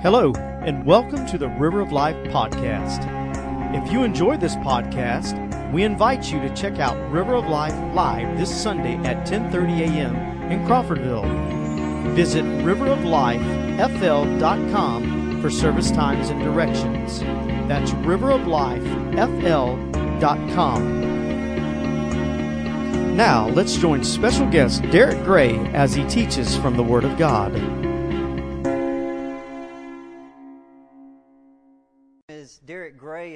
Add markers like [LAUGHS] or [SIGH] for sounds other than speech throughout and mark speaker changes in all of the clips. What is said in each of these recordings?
Speaker 1: Hello, and welcome to the River of Life podcast. If you enjoyed this podcast, we invite you to check out River of Life live this Sunday at 10:30 a.m. in Crawfordville. Visit riveroflifefl.com for service times and directions. That's riveroflifefl.com. Now, let's join special guest Derek Gray as he teaches from the Word of God.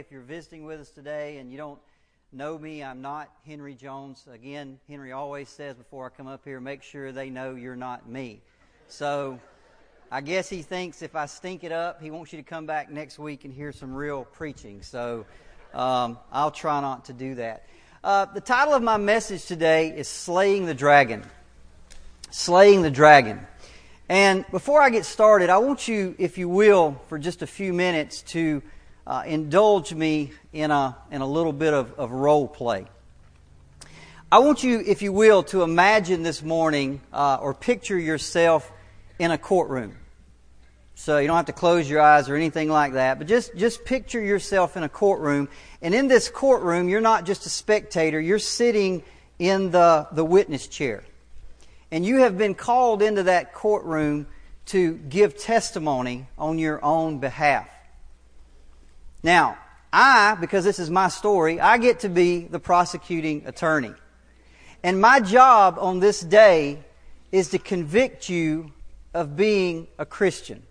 Speaker 2: If you're visiting with us today and you don't know me, I'm not Henry Jones. Again, Henry always says before I come up here, make sure they know you're not me. So I guess he thinks if I stink it up, he wants you to come back next week and hear some real preaching. So um, I'll try not to do that. Uh, the title of my message today is Slaying the Dragon. Slaying the Dragon. And before I get started, I want you, if you will, for just a few minutes to uh, indulge me in a, in a little bit of, of role play. I want you, if you will, to imagine this morning uh, or picture yourself in a courtroom. So you don't have to close your eyes or anything like that, but just, just picture yourself in a courtroom. And in this courtroom, you're not just a spectator, you're sitting in the, the witness chair. And you have been called into that courtroom to give testimony on your own behalf. Now, I, because this is my story, I get to be the prosecuting attorney. And my job on this day is to convict you of being a Christian.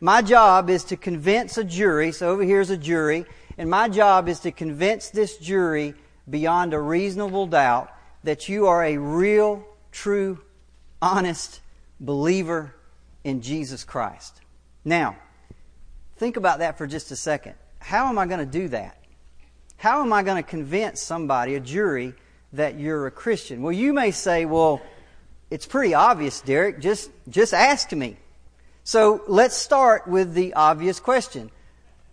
Speaker 2: My job is to convince a jury, so over here is a jury, and my job is to convince this jury beyond a reasonable doubt that you are a real, true, honest believer in Jesus Christ. Now, think about that for just a second. How am I going to do that? How am I going to convince somebody, a jury, that you're a Christian? Well, you may say, well, it's pretty obvious, Derek. Just, just ask me. So let's start with the obvious question.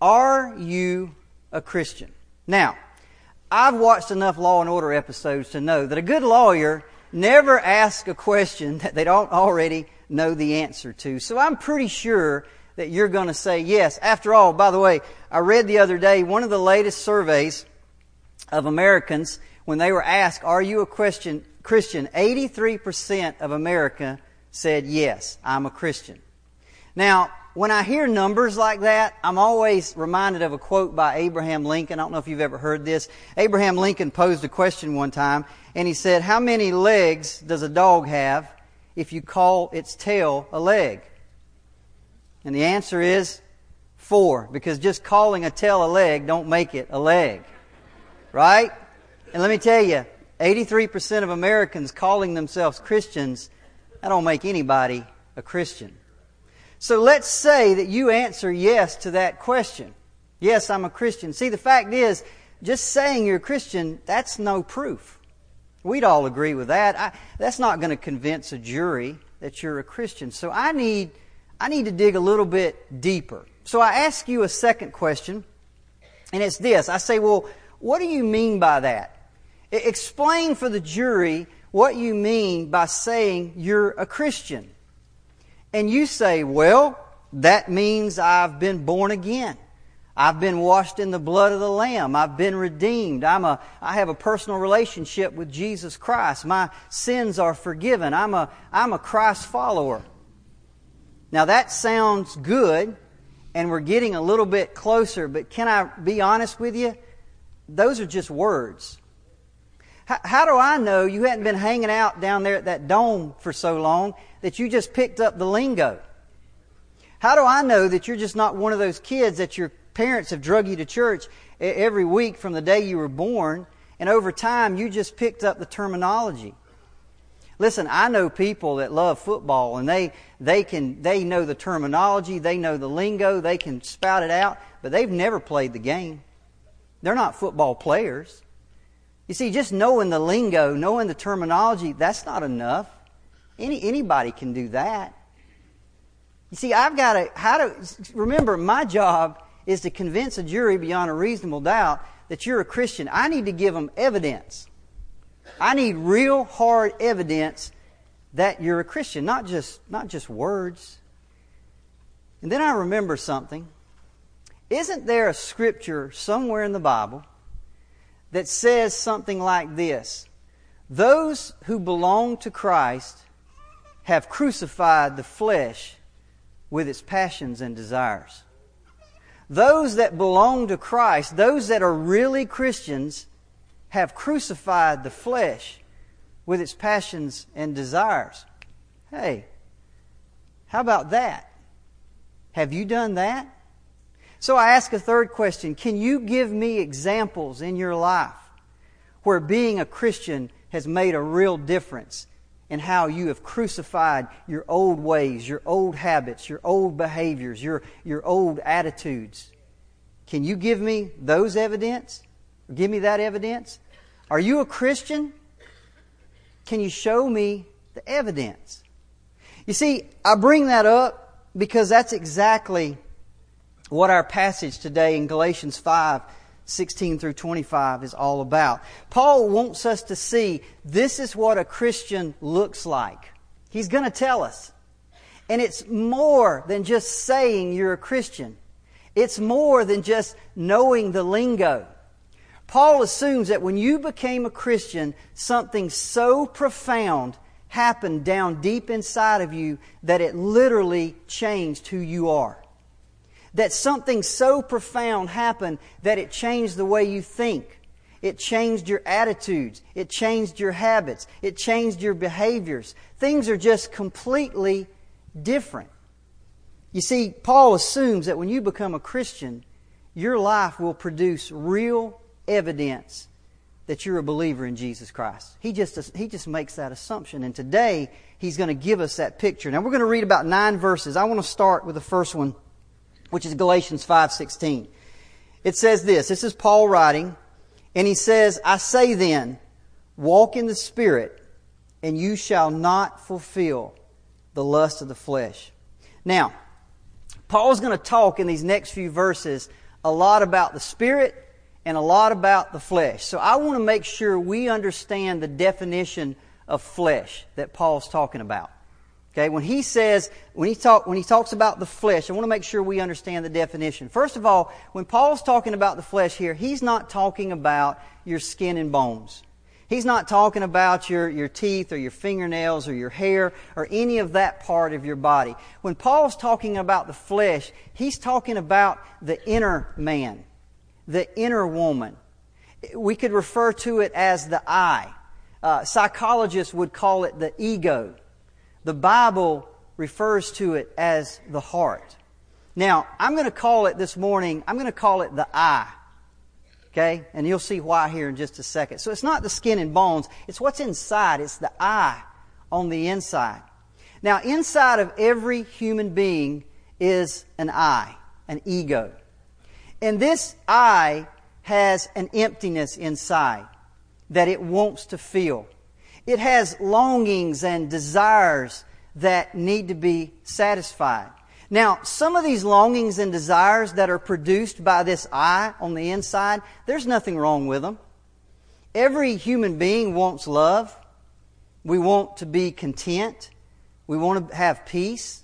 Speaker 2: Are you a Christian? Now, I've watched enough Law and Order episodes to know that a good lawyer never asks a question [LAUGHS] that they don't already know the answer to. So I'm pretty sure that you're going to say yes. After all, by the way, I read the other day one of the latest surveys of Americans when they were asked, Are you a Christian? Christian 83% of America said, Yes, I'm a Christian. Now, when I hear numbers like that, I'm always reminded of a quote by Abraham Lincoln. I don't know if you've ever heard this. Abraham Lincoln posed a question one time, and he said, How many legs does a dog have if you call its tail a leg? And the answer is four, because just calling a tail a leg don't make it a leg. Right? And let me tell you, 83% of Americans calling themselves Christians, that don't make anybody a Christian. So let's say that you answer yes to that question. Yes, I'm a Christian. See, the fact is, just saying you're a Christian, that's no proof. We'd all agree with that. I, that's not going to convince a jury that you're a Christian. So I need, I need to dig a little bit deeper. So I ask you a second question, and it's this. I say, well, what do you mean by that? Explain for the jury what you mean by saying you're a Christian. And you say, well, that means I've been born again. I've been washed in the blood of the Lamb. I've been redeemed. I'm a, I have a personal relationship with Jesus Christ. My sins are forgiven. I'm a, I'm a Christ follower. Now that sounds good, and we're getting a little bit closer, but can I be honest with you? Those are just words. How, do I know you hadn't been hanging out down there at that dome for so long that you just picked up the lingo? How do I know that you're just not one of those kids that your parents have drug you to church every week from the day you were born, and over time you just picked up the terminology? Listen, I know people that love football and they, they can, they know the terminology, they know the lingo, they can spout it out, but they've never played the game. They're not football players. You see, just knowing the lingo, knowing the terminology, that's not enough. Any, anybody can do that. You see, I've got to, how to, remember, my job is to convince a jury beyond a reasonable doubt that you're a Christian. I need to give them evidence. I need real hard evidence that you're a Christian, not just, not just words. And then I remember something. Isn't there a scripture somewhere in the Bible that says something like this? Those who belong to Christ have crucified the flesh with its passions and desires. Those that belong to Christ, those that are really Christians, have crucified the flesh with its passions and desires. Hey, how about that? Have you done that? So I ask a third question Can you give me examples in your life where being a Christian has made a real difference in how you have crucified your old ways, your old habits, your old behaviors, your, your old attitudes? Can you give me those evidence? Give me that evidence? Are you a Christian? Can you show me the evidence? You see, I bring that up because that's exactly what our passage today in Galatians 5 16 through 25 is all about. Paul wants us to see this is what a Christian looks like. He's going to tell us. And it's more than just saying you're a Christian. It's more than just knowing the lingo. Paul assumes that when you became a Christian, something so profound happened down deep inside of you that it literally changed who you are that something so profound happened that it changed the way you think. It changed your attitudes. It changed your habits. It changed your behaviors. Things are just completely different. You see, Paul assumes that when you become a Christian, your life will produce real evidence that you're a believer in Jesus Christ. He just, he just makes that assumption. And today, he's going to give us that picture. Now, we're going to read about nine verses. I want to start with the first one which is Galatians 5:16. It says this. This is Paul writing, and he says, "I say then, walk in the spirit, and you shall not fulfill the lust of the flesh." Now, Paul's going to talk in these next few verses a lot about the spirit and a lot about the flesh. So I want to make sure we understand the definition of flesh that Paul's talking about. Okay, when he says, when he, talk, when he talks about the flesh, I want to make sure we understand the definition. First of all, when Paul's talking about the flesh here, he's not talking about your skin and bones. He's not talking about your, your teeth or your fingernails or your hair or any of that part of your body. When Paul's talking about the flesh, he's talking about the inner man, the inner woman. We could refer to it as the I. Uh, psychologists would call it the ego. The Bible refers to it as the heart. Now, I'm going to call it this morning, I'm going to call it the I. Okay? And you'll see why here in just a second. So it's not the skin and bones, it's what's inside. It's the I on the inside. Now, inside of every human being is an I, an ego. And this I has an emptiness inside that it wants to feel. It has longings and desires that need to be satisfied. Now, some of these longings and desires that are produced by this I on the inside, there's nothing wrong with them. Every human being wants love. We want to be content. We want to have peace.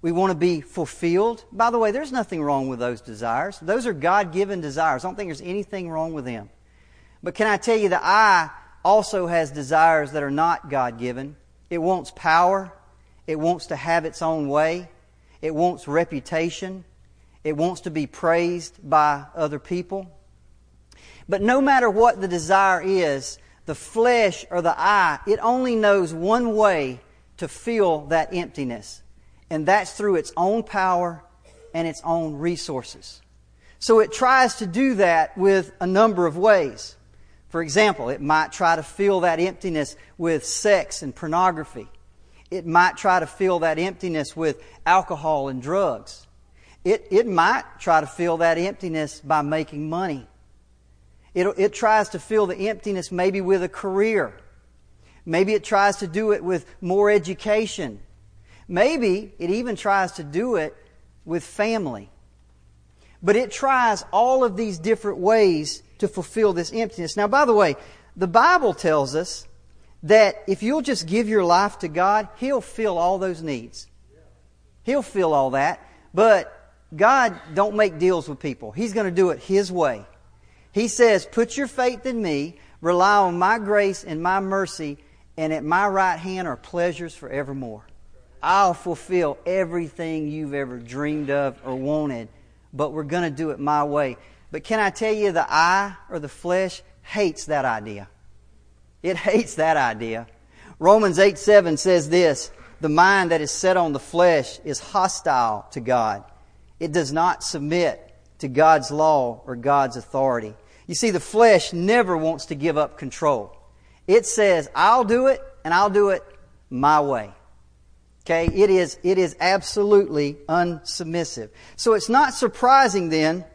Speaker 2: We want to be fulfilled. By the way, there's nothing wrong with those desires. Those are God given desires. I don't think there's anything wrong with them. But can I tell you, the I also has desires that are not God given. It wants power. It wants to have its own way. It wants reputation. It wants to be praised by other people. But no matter what the desire is, the flesh or the I, it only knows one way to fill that emptiness. And that's through its own power and its own resources. So it tries to do that with a number of ways. For example, it might try to fill that emptiness with sex and pornography. It might try to fill that emptiness with alcohol and drugs. It, it might try to fill that emptiness by making money. It, it tries to fill the emptiness maybe with a career. Maybe it tries to do it with more education. Maybe it even tries to do it with family. But it tries all of these different ways to fulfill this emptiness. Now, by the way, the Bible tells us that if you'll just give your life to God, He'll fill all those needs. He'll fill all that. But God don't make deals with people. He's going to do it His way. He says, put your faith in me, rely on my grace and my mercy, and at my right hand are pleasures forevermore. I'll fulfill everything you've ever dreamed of or wanted, but we're going to do it my way. But can I tell you, the I or the flesh hates that idea. It hates that idea. Romans 8 7 says this The mind that is set on the flesh is hostile to God. It does not submit to God's law or God's authority. You see, the flesh never wants to give up control. It says, I'll do it, and I'll do it my way. Okay? It is, it is absolutely unsubmissive. So it's not surprising then,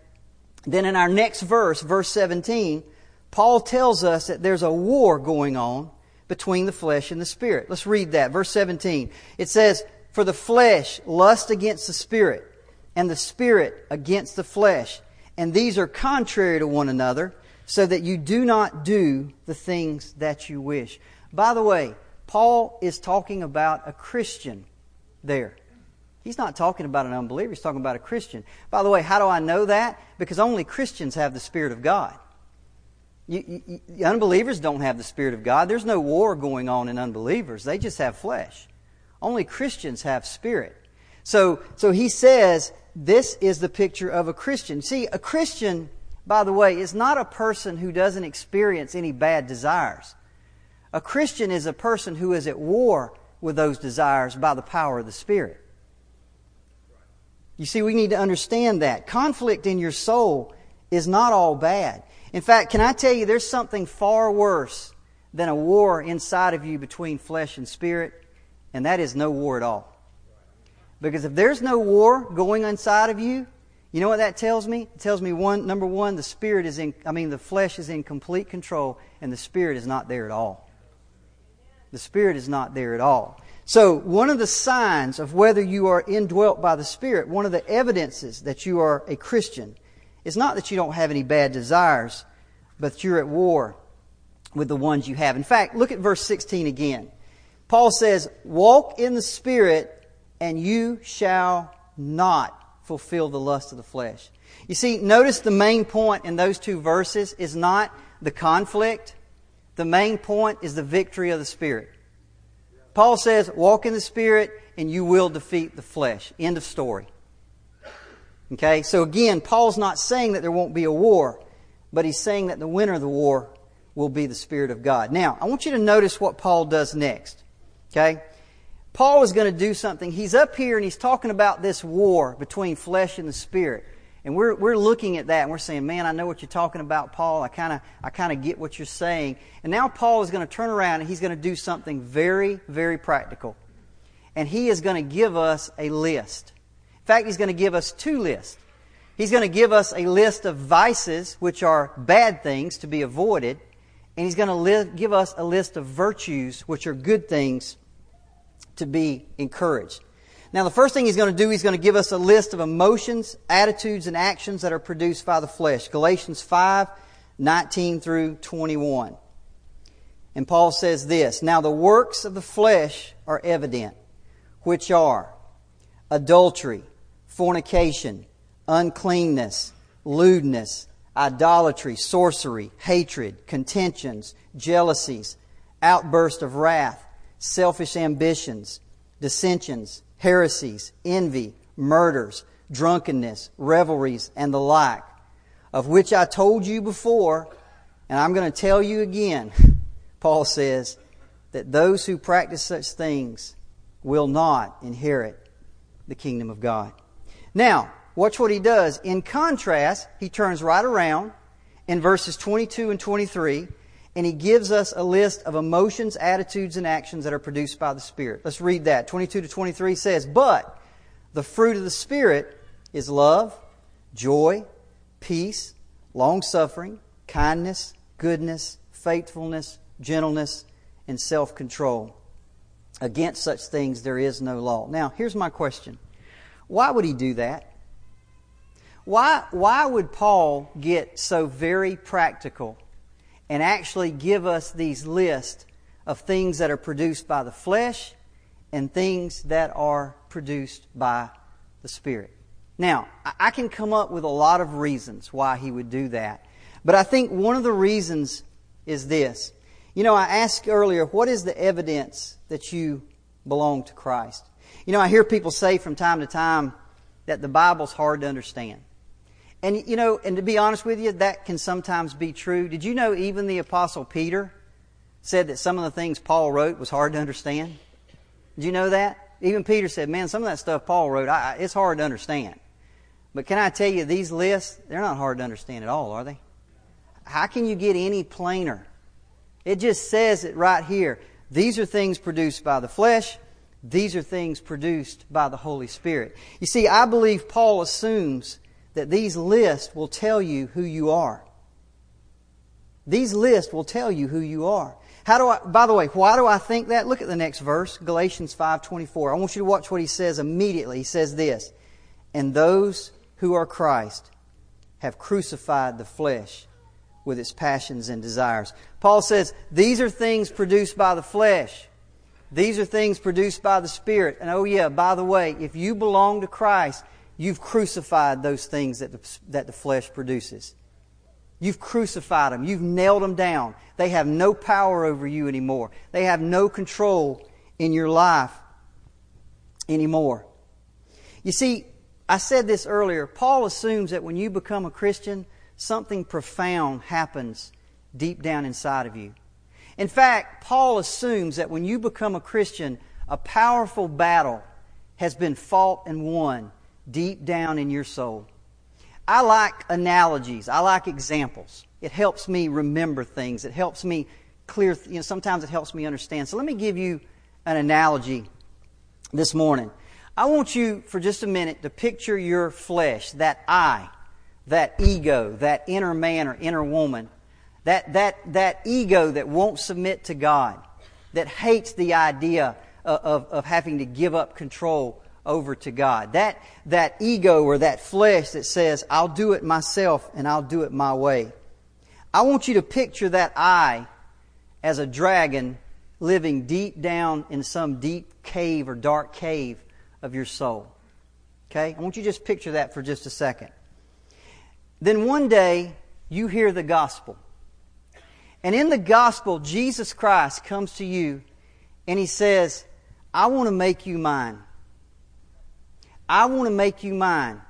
Speaker 2: then in our next verse, verse 17, Paul tells us that there's a war going on between the flesh and the spirit. Let's read that. Verse 17. It says, For the flesh lust against the spirit, and the spirit against the flesh. And these are contrary to one another, so that you do not do the things that you wish. By the way, Paul is talking about a Christian there. He's not talking about an unbeliever, he's talking about a Christian. By the way, how do I know that? Because only Christians have the Spirit of God. You, you, unbelievers don't have the Spirit of God. There's no war going on in unbelievers. They just have flesh. Only Christians have spirit. So, so he says this is the picture of a Christian. See, a Christian, by the way, is not a person who doesn't experience any bad desires. A Christian is a person who is at war with those desires by the power of the Spirit. You see, we need to understand that. Conflict in your soul is not all bad. In fact, can I tell you, there's something far worse than a war inside of you between flesh and spirit, and that is no war at all. Because if there's no war going inside of you, you know what that tells me? It tells me one, number one, the spirit is in, I mean, the flesh is in complete control, and the spirit is not there at all. The spirit is not there at all. So, one of the signs of whether you are indwelt by the Spirit, one of the evidences that you are a Christian, is not that you don't have any bad desires, but you're at war with the ones you have. In fact, look at verse 16 again. Paul says, Walk in the Spirit, and you shall not fulfill the lust of the flesh. You see, notice the main point in those two verses is not the conflict. The main point is the victory of the Spirit. Paul says, Walk in the Spirit, and you will defeat the flesh. End of story. Okay, so again, Paul's not saying that there won't be a war, but he's saying that the winner of the war will be the Spirit of God. Now, I want you to notice what Paul does next. Okay? Paul is going to do something. He's up here and he's talking about this war between flesh and the Spirit. And we're, we're looking at that and we're saying, man, I know what you're talking about, Paul. I kind of I kind of get what you're saying. And now Paul is going to turn around and he's going to do something very, very practical. And he is going to give us a list. In fact, he's going to give us two lists. He's going to give us a list of vices, which are bad things to be avoided, and he's going to li- give us a list of virtues, which are good things to be encouraged. Now, the first thing he's going to do, he's going to give us a list of emotions, attitudes, and actions that are produced by the flesh. Galatians 5 19 through 21. And Paul says this Now the works of the flesh are evident, which are adultery fornication, uncleanness, lewdness, idolatry, sorcery, hatred, contentions, jealousies, outburst of wrath, selfish ambitions, dissensions, heresies, envy, murders, drunkenness, revelries, and the like, of which I told you before, and I'm going to tell you again, [LAUGHS] Paul says, that those who practice such things will not inherit the kingdom of God. Now, watch what he does. In contrast, he turns right around in verses 22 and 23 and he gives us a list of emotions, attitudes, and actions that are produced by the Spirit. Let's read that. 22 to 23 says, But the fruit of the Spirit is love, joy, peace, long suffering, kindness, goodness, faithfulness, gentleness, and self control. Against such things there is no law. Now, here's my question why would he do that? Why, why would Paul get so very practical and actually give us these lists of things that are produced by the flesh and things that are produced by the Spirit? Now, I can come up with a lot of reasons why he would do that. But I think one of the reasons is this. You know, I asked earlier, what is the evidence that you belong to Christ? You know, I hear people say from time to time that the Bible's hard to understand. And, you know, and to be honest with you, that can sometimes be true. Did you know even the Apostle Peter said that some of the things Paul wrote was hard to understand? Did you know that? Even Peter said, man, some of that stuff Paul wrote, I, it's hard to understand. But can I tell you, these lists, they're not hard to understand at all, are they? How can you get any plainer? It just says it right here. These are things produced by the flesh. These are things produced by the Holy Spirit. You see, I believe Paul assumes that these lists will tell you who you are. These lists will tell you who you are. How do I, by the way, why do I think that? Look at the next verse, Galatians 5.24. I want you to watch what he says immediately. He says this, And those who are Christ have crucified the flesh with its passions and desires. Paul says, these are things produced by the flesh. These are things produced by the Spirit. And oh yeah, by the way, if you belong to Christ, you've crucified those things that the, that the flesh produces. You've crucified them. You've nailed them down. They have no power over you anymore. They have no control in your life anymore. You see, I said this earlier. Paul assumes that when you become a Christian, something profound happens deep down inside of you. In fact, Paul assumes that when you become a Christian, a powerful battle has been fought and won deep down in your soul. I like analogies. I like examples. It helps me remember things. It helps me clear, you know, sometimes it helps me understand. So let me give you an analogy this morning. I want you for just a minute to picture your flesh, that I, that ego, that inner man or inner woman, that, that, that ego that won't submit to God, that hates the idea of, of, of having to give up control over to God. That, that ego or that flesh that says, I'll do it myself and I'll do it my way. I want you to picture that I as a dragon living deep down in some deep cave or dark cave of your soul. Okay? I want you to just picture that for just a second. Then one day, you hear the gospel. And in the gospel, Jesus Christ comes to you and he says, I want to make you mine. I want to make you mine.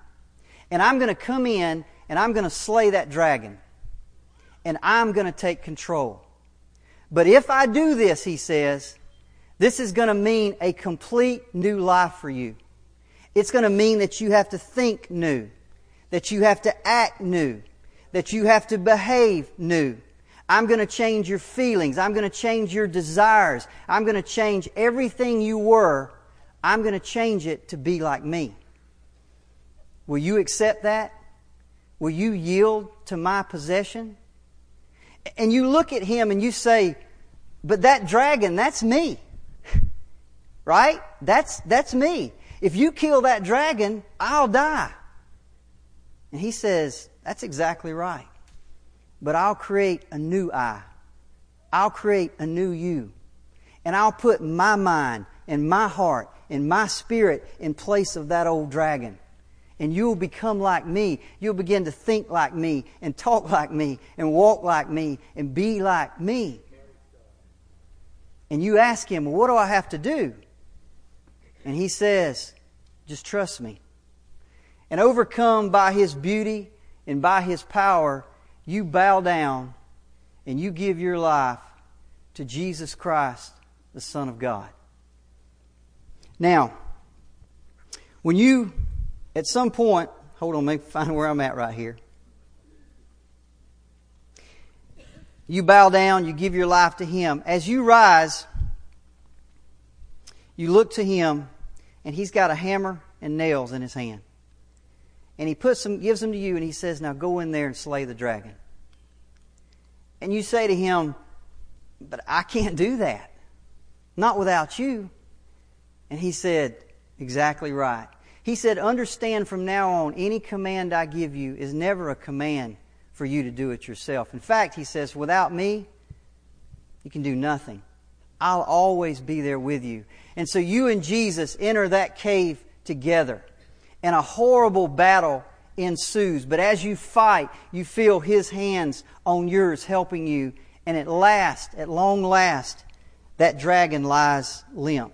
Speaker 2: And I'm going to come in and I'm going to slay that dragon. And I'm going to take control. But if I do this, he says, this is going to mean a complete new life for you. It's going to mean that you have to think new that you have to act new, that you have to behave new. I'm going to change your feelings. I'm going to change your desires. I'm going to change everything you were. I'm going to change it to be like me. Will you accept that? Will you yield to my possession? And you look at him and you say, but that dragon, that's me. [LAUGHS] right? That's, that's me. If you kill that dragon, I'll die. And he says, That's exactly right. But I'll create a new I. I'll create a new you. And I'll put my mind and my heart and my spirit in place of that old dragon. And you'll become like me. You'll begin to think like me and talk like me and walk like me and be like me. And you ask him, well, what do I have to do? And he says, just trust me. And overcome by His beauty and by His power, you bow down and you give your life to Jesus Christ, the Son of God. Now, when you, at some point, hold on, let me find where I'm at right here. You bow down, you give your life to Him. As you rise, you look to Him, and He's got a hammer and nails in His hand and he puts them, gives them to you, and he says, Now go in there and slay the dragon. And you say to him, But I can't do that. Not without you. And he said, Exactly right. He said, Understand from now on, any command I give you is never a command for you to do it yourself. In fact, he says, Without me, you can do nothing. I'll always be there with you. And so you and Jesus enter that cave together. and a horrible battle ensues. But as you fight, you feel His hands on yours helping you. And at last, at long last, that dragon lies limp.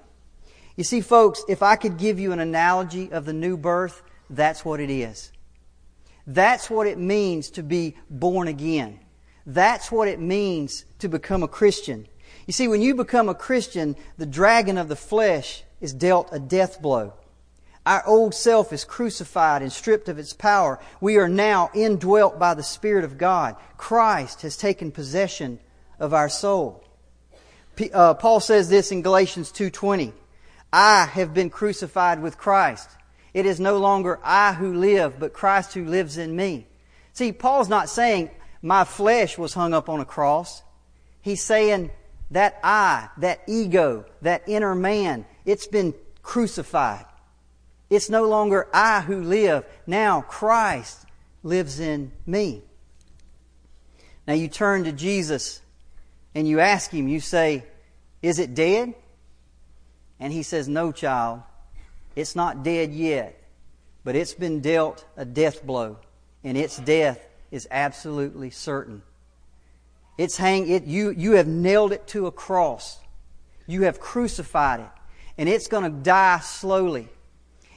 Speaker 2: You see, folks, if I could give you an analogy of the new birth, that's what it is. That's what it means to be born again. That's what it means to become a Christian. You see, when you become a Christian, the dragon of the flesh is dealt a death blow. Our old self is crucified and stripped of its power. We are now indwelt by the Spirit of God. Christ has taken possession of our soul. Uh, Paul says this in Galatians 2:20. I have been crucified with Christ. It is no longer I who live, but Christ who lives in me. See, Paul's not saying my flesh was hung up on a cross. He's saying that I, that ego, that inner man, it's been crucified. It's no longer I who live. Now Christ lives in me. Now you turn to Jesus and you ask him, you say, Is it dead? And he says, No, child. It's not dead yet, but it's been dealt a death blow, and its death is absolutely certain. It's hang it you you have nailed it to a cross. You have crucified it, and it's going to die slowly.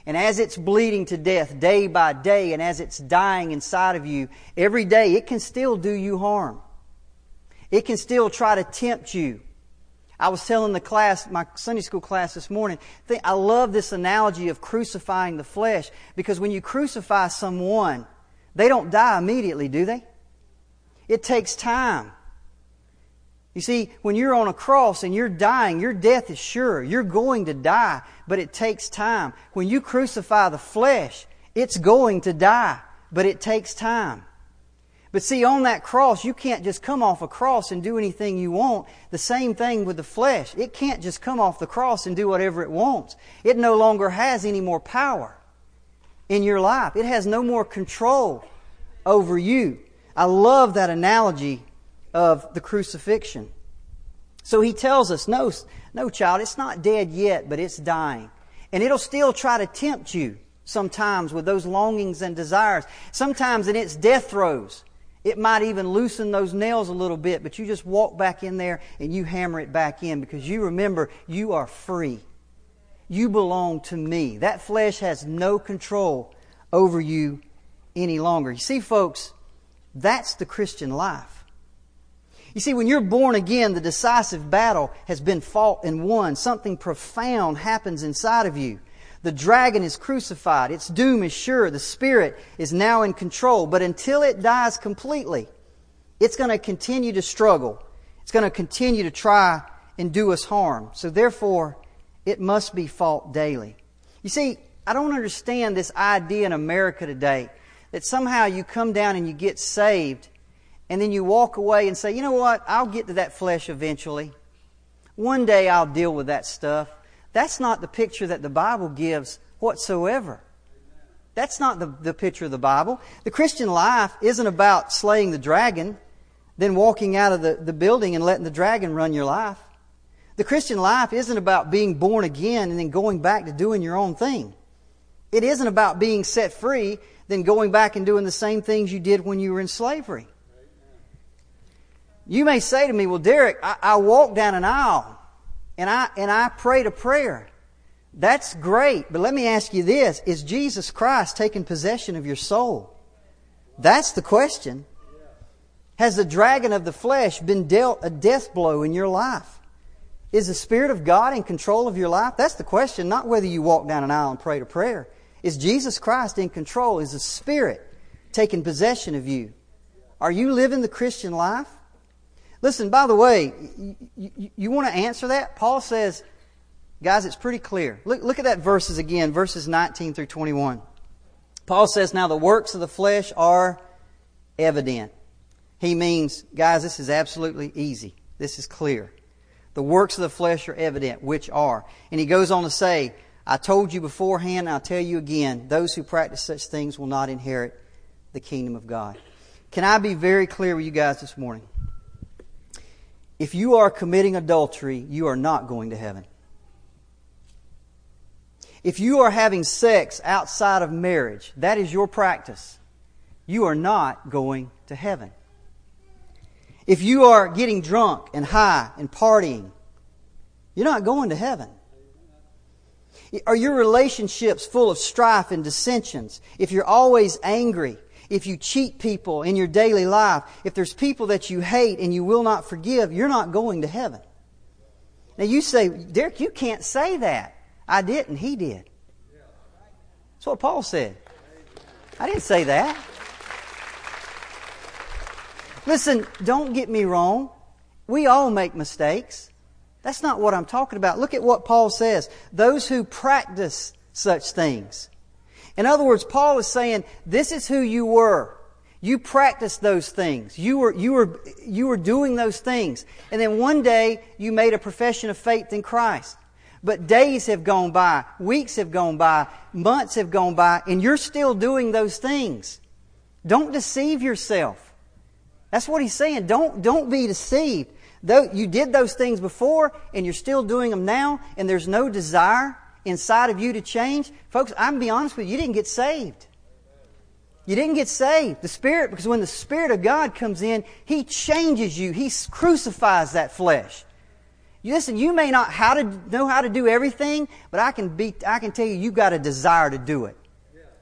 Speaker 2: And as it's bleeding to death day by day, and as it's dying inside of you every day, it can still do you harm. It can still try to tempt you. I was telling the class, my Sunday school class this morning, I love this analogy of crucifying the flesh because when you crucify someone, they don't die immediately, do they? It takes time. You see, when you're on a cross and you're dying, your death is sure. You're going to die, but it takes time. When you crucify the flesh, it's going to die, but it takes time. But see, on that cross, you can't just come off a cross and do anything you want. The same thing with the flesh. It can't just come off the cross and do whatever it wants. It no longer has any more power in your life. It has no more control over you. I love that analogy of the crucifixion. So he tells us, no, no, child, it's not dead yet, but it's dying. And it'll still try to tempt you sometimes with those longings and desires. Sometimes in its death throes, it might even loosen those nails a little bit, but you just walk back in there and you hammer it back in because you remember you are free. You belong to me. That flesh has no control over you any longer. You see, folks, that's the Christian life. You see, when you're born again, the decisive battle has been fought and won. Something profound happens inside of you. The dragon is crucified. Its doom is sure. The spirit is now in control. But until it dies completely, it's going to continue to struggle. It's going to continue to try and do us harm. So therefore, it must be fought daily. You see, I don't understand this idea in America today that somehow you come down and you get saved and then you walk away and say, you know what, I'll get to that flesh eventually. One day I'll deal with that stuff. That's not the picture that the Bible gives whatsoever. That's not the, the picture of the Bible. The Christian life isn't about slaying the dragon, then walking out of the, the building and letting the dragon run your life. The Christian life isn't about being born again and then going back to doing your own thing. It isn't about being set free, then going back and doing the same things you did when you were in slavery. You may say to me, well, Derek, I, I walk down an aisle and I, and I prayed a prayer. That's great, but let me ask you this. Is Jesus Christ taking possession of your soul? That's the question. Has the dragon of the flesh been dealt a death blow in your life? Is the Spirit of God in control of your life? That's the question, not whether you walk down an aisle and pray a prayer. Is Jesus Christ in control? Is the Spirit taking possession of you? Are you living the Christian life? Listen, by the way, you, you, you want to answer that? Paul says, guys, it's pretty clear. Look, look at that verses again, verses 19 through 21. Paul says, Now the works of the flesh are evident. He means, guys, this is absolutely easy. This is clear. The works of the flesh are evident, which are. And he goes on to say, I told you beforehand, I'll tell you again, those who practice such things will not inherit the kingdom of God. Can I be very clear with you guys this morning? If you are committing adultery, you are not going to heaven. If you are having sex outside of marriage, that is your practice, you are not going to heaven. If you are getting drunk and high and partying, you're not going to heaven. Are your relationships full of strife and dissensions? If you're always angry, if you cheat people in your daily life, if there's people that you hate and you will not forgive, you're not going to heaven. Now you say, Derek, you can't say that. I didn't, he did. That's what Paul said. I didn't say that. Listen, don't get me wrong. We all make mistakes. That's not what I'm talking about. Look at what Paul says. Those who practice such things. In other words, Paul is saying, this is who you were. You practiced those things. You were, you were, you were doing those things. And then one day you made a profession of faith in Christ. But days have gone by, weeks have gone by, months have gone by, and you're still doing those things. Don't deceive yourself. That's what he's saying. Don't, don't be deceived. Though you did those things before and you're still doing them now and there's no desire inside of you to change, folks, I'm be honest with you, you didn't get saved. You didn't get saved. The Spirit, because when the Spirit of God comes in, He changes you. He crucifies that flesh. You, listen, you may not how to know how to do everything, but I can be, I can tell you, you've got a desire to do it.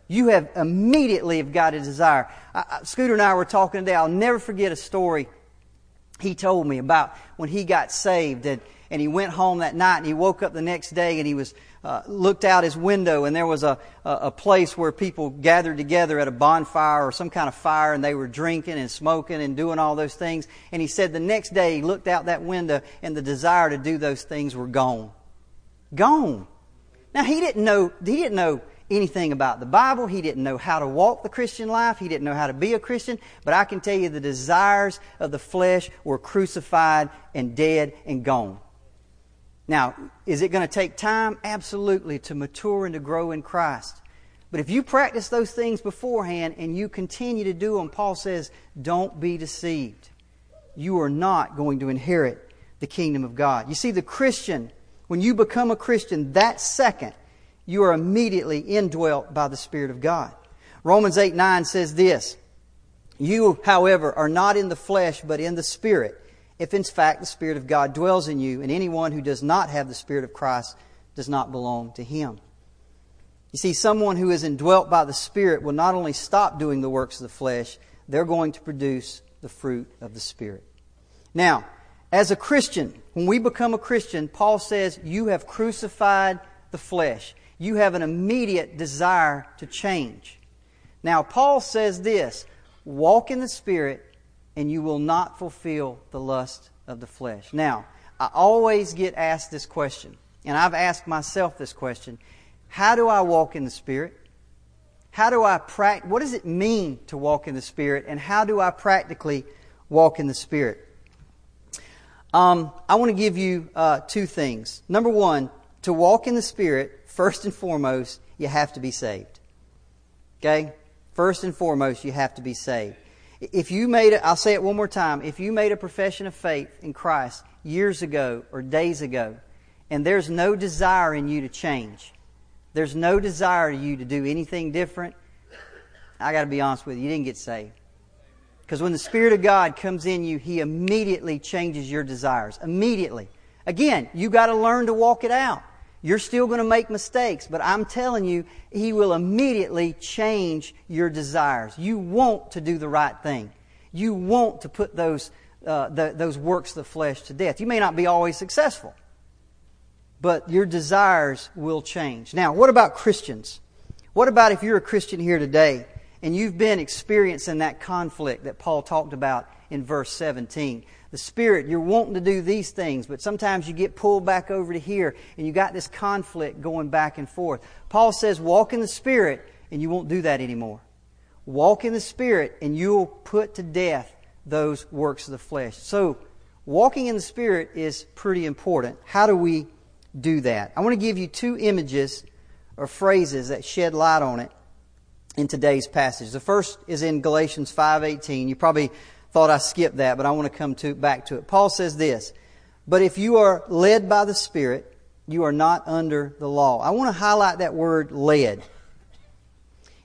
Speaker 2: You have immediately have got a desire. I, Scooter and I were talking today. I'll never forget a story he told me about when he got saved and, and he went home that night and he woke up the next day and he was uh, looked out his window and there was a, a, a place where people gathered together at a bonfire or some kind of fire and they were drinking and smoking and doing all those things and he said the next day he looked out that window and the desire to do those things were gone gone now he didn't know he didn't know anything about the Bible. He didn't know how to walk the Christian life. He didn't know how to be a Christian. But I can tell you the desires of the flesh were crucified and dead and gone. Now, is it going to take time? Absolutely, to mature and to grow in Christ. But if you practice those things beforehand and you continue to do them, Paul says, don't be deceived. You are not going to inherit the kingdom of God. You see, the Christian, when you become a Christian, that second, you are immediately indwelt by the Spirit of God. Romans 8 9 says this You, however, are not in the flesh, but in the Spirit, if in fact the Spirit of God dwells in you, and anyone who does not have the Spirit of Christ does not belong to him. You see, someone who is indwelt by the Spirit will not only stop doing the works of the flesh, they're going to produce the fruit of the Spirit. Now, as a Christian, when we become a Christian, Paul says, You have crucified the flesh you have an immediate desire to change. Now, Paul says this walk in the Spirit, and you will not fulfill the lust of the flesh. Now, I always get asked this question, and I've asked myself this question How do I walk in the Spirit? How do I practice? What does it mean to walk in the Spirit, and how do I practically walk in the Spirit? Um, I want to give you uh, two things. Number one, to walk in the Spirit, first and foremost, you have to be saved. Okay? First and foremost, you have to be saved. If you made it, I'll say it one more time. If you made a profession of faith in Christ years ago or days ago, and there's no desire in you to change, there's no desire in you to do anything different, I got to be honest with you, you didn't get saved. Because when the Spirit of God comes in you, He immediately changes your desires. Immediately. Again, you got to learn to walk it out. You're still going to make mistakes, but I'm telling you, He will immediately change your desires. You want to do the right thing. You want to put those, uh, the, those works of the flesh to death. You may not be always successful, but your desires will change. Now, what about Christians? What about if you're a Christian here today and you've been experiencing that conflict that Paul talked about in verse 17? The Spirit, you're wanting to do these things, but sometimes you get pulled back over to here and you got this conflict going back and forth. Paul says, walk in the Spirit and you won't do that anymore. Walk in the Spirit and you'll put to death those works of the flesh. So, walking in the Spirit is pretty important. How do we do that? I want to give you two images or phrases that shed light on it in today's passage. The first is in Galatians 5:18. You probably thought I skipped that, but I want to come to, back to it. Paul says this, but if you are led by the Spirit, You are not under the law. I want to highlight that word led.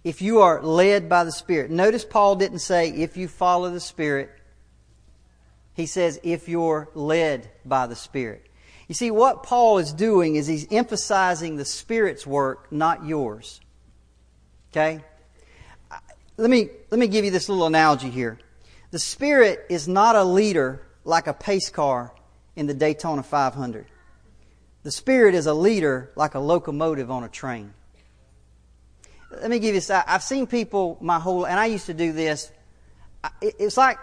Speaker 2: If you are led by the Spirit. Notice Paul didn't say if you follow the Spirit. He says if you're led by the Spirit. You see, what Paul is doing is he's emphasizing the Spirit's work, not yours. Okay? Let me, let me give you this little analogy here. The Spirit is not a leader like a pace car in the Daytona 500. The Spirit is a leader like a locomotive on a train. Let me give you this. I've seen people my whole, and I used to do this. It's like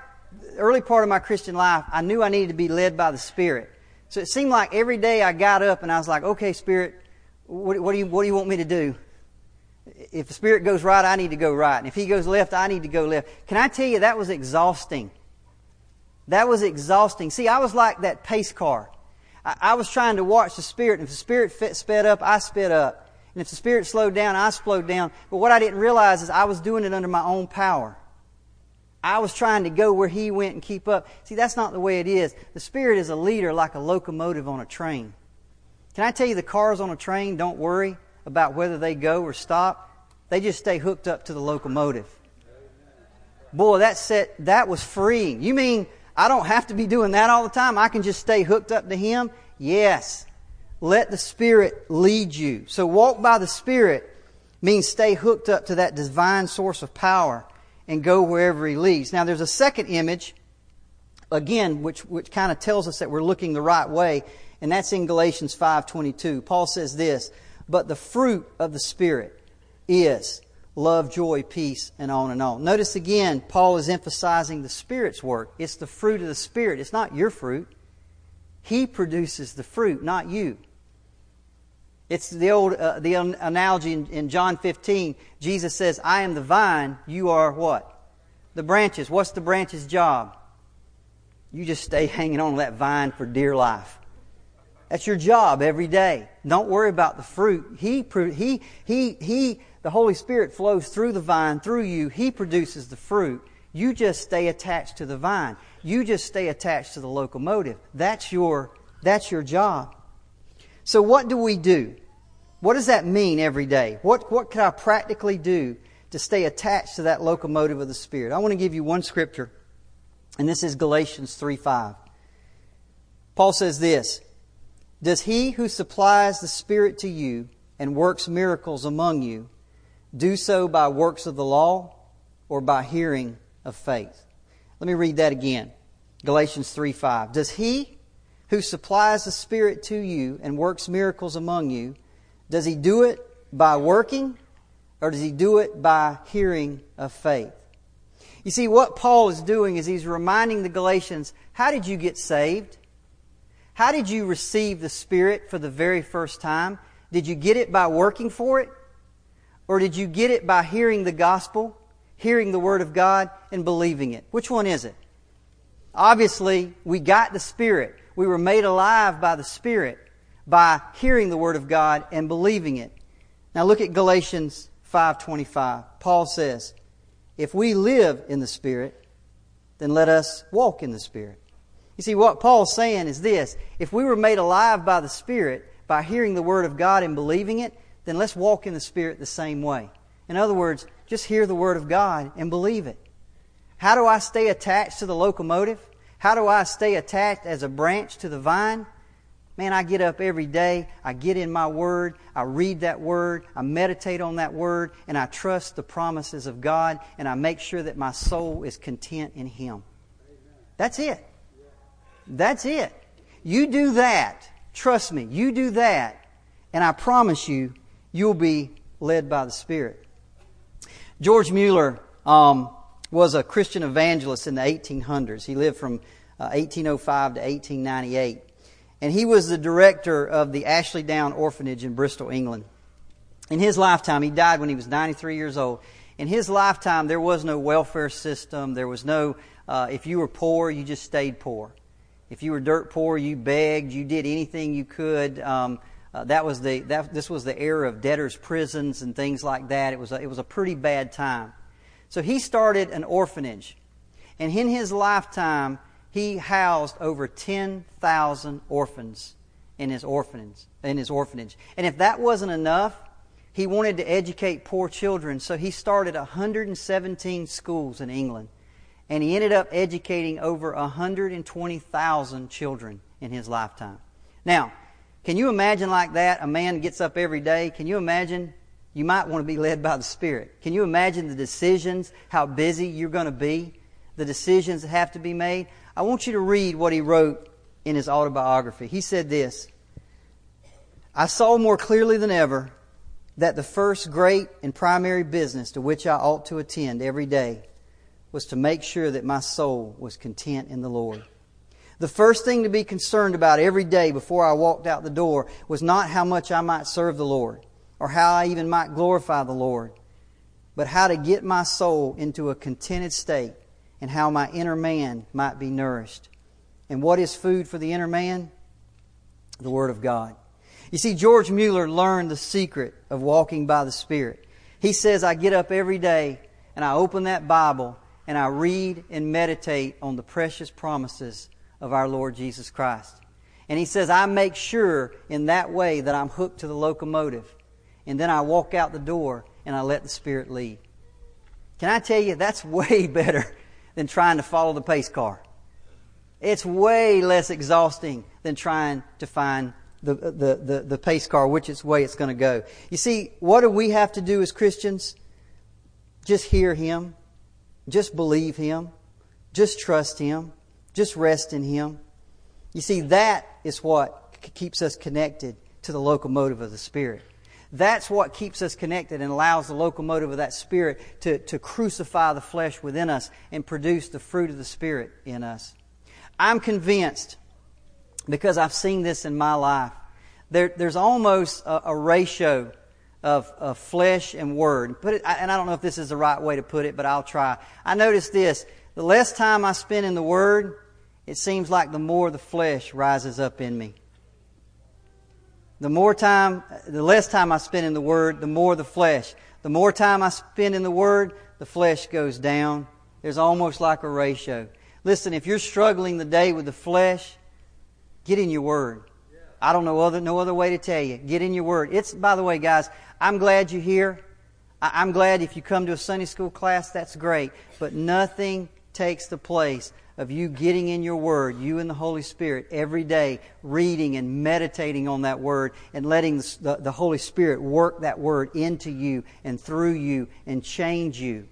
Speaker 2: early part of my Christian life, I knew I needed to be led by the Spirit. So it seemed like every day I got up and I was like, okay, Spirit, what, what, do, you, what do you want me to do? If the Spirit goes right, I need to go right. And if He goes left, I need to go left. Can I tell you, that was exhausting. That was exhausting. See, I was like that pace car. I, I was trying to watch the Spirit. And if the Spirit fit, sped up, I sped up. And if the Spirit slowed down, I slowed down. But what I didn't realize is I was doing it under my own power. I was trying to go where he went and keep up. See, that's not the way it is. The Spirit is a leader like a locomotive on a train. Can I tell you the cars on a train don't worry about whether they go or stop? They just stay hooked up to the locomotive. Boy, that set, that was freeing. You mean I don't have to be doing that all the time? I can just stay hooked up to Him? Yes. Let the Spirit lead you. So walk by the Spirit means stay hooked up to that divine source of power and go wherever he leads. Now, there's a second image, again, which, which kind of tells us that we're looking the right way, and that's in Galatians 5.22. Paul says this, But the fruit of the Spirit is love, joy, peace, and on and on. Notice again, Paul is emphasizing the Spirit's work. It's the fruit of the Spirit. It's not your fruit. He produces the fruit, not you. It's the old uh, the analogy in, in John 15. Jesus says, "I am the vine; you are what? The branches. What's the branch's job? You just stay [LAUGHS] hanging on that vine for dear life. That's your job every day. Don't worry about the fruit. He he he he. The Holy Spirit flows through the vine, through you. He produces the fruit. You just stay attached to the vine. You just stay attached to the locomotive. That's your that's your job. So, what do we do? What does that mean every day? What, what can I practically do to stay attached to that locomotive of the Spirit? I want to give you one scripture, and this is Galatians 3 5. Paul says this Does he who supplies the Spirit to you and works miracles among you do so by works of the law or by hearing of faith? Let me read that again. Galatians 3 5. Does he who supplies the Spirit to you and works miracles among you, does he do it by working or does he do it by hearing of faith? You see, what Paul is doing is he's reminding the Galatians how did you get saved? How did you receive the Spirit for the very first time? Did you get it by working for it? Or did you get it by hearing the gospel, hearing the Word of God, and believing it? Which one is it? Obviously, we got the Spirit. We were made alive by the Spirit by hearing the Word of God and believing it. Now look at Galatians 5:25. Paul says, "If we live in the Spirit, then let us walk in the Spirit." You see, what Paul's saying is this if we were made alive by the Spirit, by hearing the Word of God and believing it, then let's walk in the Spirit the same way. In other words, just hear the Word of God and believe it. How do I stay attached to the locomotive? How do I stay attached as a branch to the vine? Man, I get up every day, I get in my Word, I read that Word, I meditate on that Word, and I trust the promises of God, and I make sure that my soul is content in Him. That's it. That's it. You do that. Trust me, you do that, and I promise you, you'll be led by the Spirit. George Mueller um, was a Christian evangelist in the 1800s. He lived from uh, 1805 to 1898. And he was the director of the Ashley Down Orphanage in Bristol, England. In his lifetime, he died when he was 93 years old. In his lifetime, there was no welfare system. There was no, uh, if you were poor, you just stayed poor. If you were dirt poor, you begged, you did anything you could. Um, uh, that was the, that, this was the era of debtors' prisons and things like that. It was a, it was a pretty bad time. So he started an orphanage. And in his lifetime, he housed over 10,000 orphans in his orphanage. In his orphanage. And if that wasn't enough, he wanted to educate poor children, so he started 117 schools in England. And he ended up educating over 120,000 children in his lifetime. Now, can you imagine like that? A man gets up every day. Can you imagine? You might want to be led by the Spirit. Can you imagine the decisions, how busy you're going to be, the decisions that have to be made? I want you to read what he wrote in his autobiography. He said this I saw more clearly than ever that the first great and primary business to which I ought to attend every day was to make sure that my soul was content in the Lord. The first thing to be concerned about every day before I walked out the door was not how much I might serve the Lord or how I even might glorify the Lord, but how to get my soul into a contented state and how my inner man might be nourished. And what is food for the inner man? The Word of God. You see, George Mueller learned the secret of walking by the Spirit. He says, I get up every day and I open that Bible and I read and meditate on the precious promises of our Lord Jesus Christ. And he says, I make sure in that way that I'm hooked to the locomotive. And then I walk out the door and I let the Spirit lead. Can I tell you, that's [LAUGHS] way better than trying to follow the pace car. It's way less exhausting than trying to find the, the, the, the pace car, which is way it's going to go. You see, what do we have to do as Christians? Just hear Him. Just believe Him. Just trust Him. Just rest in Him. You see, that is what keeps us connected to the locomotive of the Spirit. That's what keeps us connected and allows the locomotive of that Spirit to, to crucify the flesh within us and produce the fruit of the Spirit in us. I'm convinced because I've seen this in my life. There, there's almost a, a ratio of, of, flesh and word. Put it, and I don't know if this is the right way to put it, but I'll try. I noticed this. The less time I spend in the Word, it seems like the more the flesh rises up in me. The more time, the less time I spend in the Word, the more the flesh. The more time I spend in the Word, the flesh goes down. There's almost like a ratio. Listen, if you're struggling the day with the flesh, Get in your word. I don't know other, no other way to tell you. Get in your word. It's, by the way, guys, I'm glad you're here. I'm glad if you come to a Sunday school class, that's great. But nothing takes the place of you getting in your Word, you and the Holy Spirit, every day, reading and meditating on that Word and letting the, the, Holy Spirit work that Word into you and through you and change you.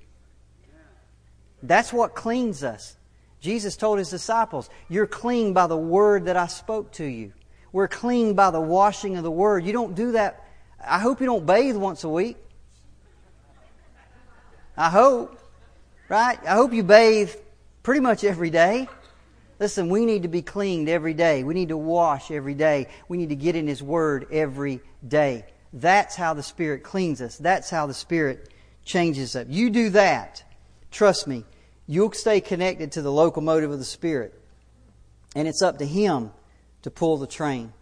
Speaker 2: That's what cleans us. Jesus told his disciples, You're clean by the word that I spoke to you. We're clean by the washing of the word. You don't do that. I hope you don't bathe once a week. I hope. Right? I hope you bathe pretty much every day. Listen, we need to be cleaned every day. We need to wash every day. We need to get in His Word every day. That's how the Spirit cleans us. That's how the Spirit changes us. You do that. Trust me, you'll stay connected to the locomotive of the Spirit. And it's up to Him to pull the train.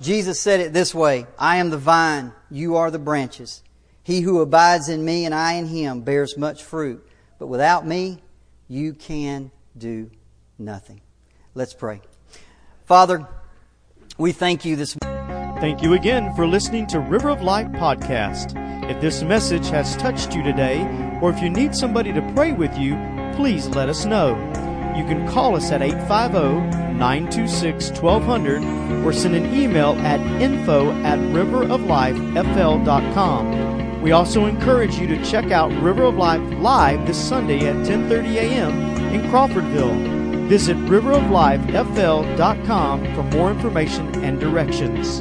Speaker 2: Jesus said it this way I am the vine, you are the branches. He who abides in me and I in him bears much fruit. But without me, you can do nothing. Let's pray. Father, we thank you this
Speaker 1: morning. Thank you again for listening to River of Life podcast. If this message has touched you today, or if you need somebody to pray with you, please let us know. You can call us at 850 926 1200 or send an email at info at riveroflifefl.com. We also encourage you to check out River of Life live this Sunday at 10:30 a.m. in Crawfordville. Visit riveroflifefl.com for more information and directions.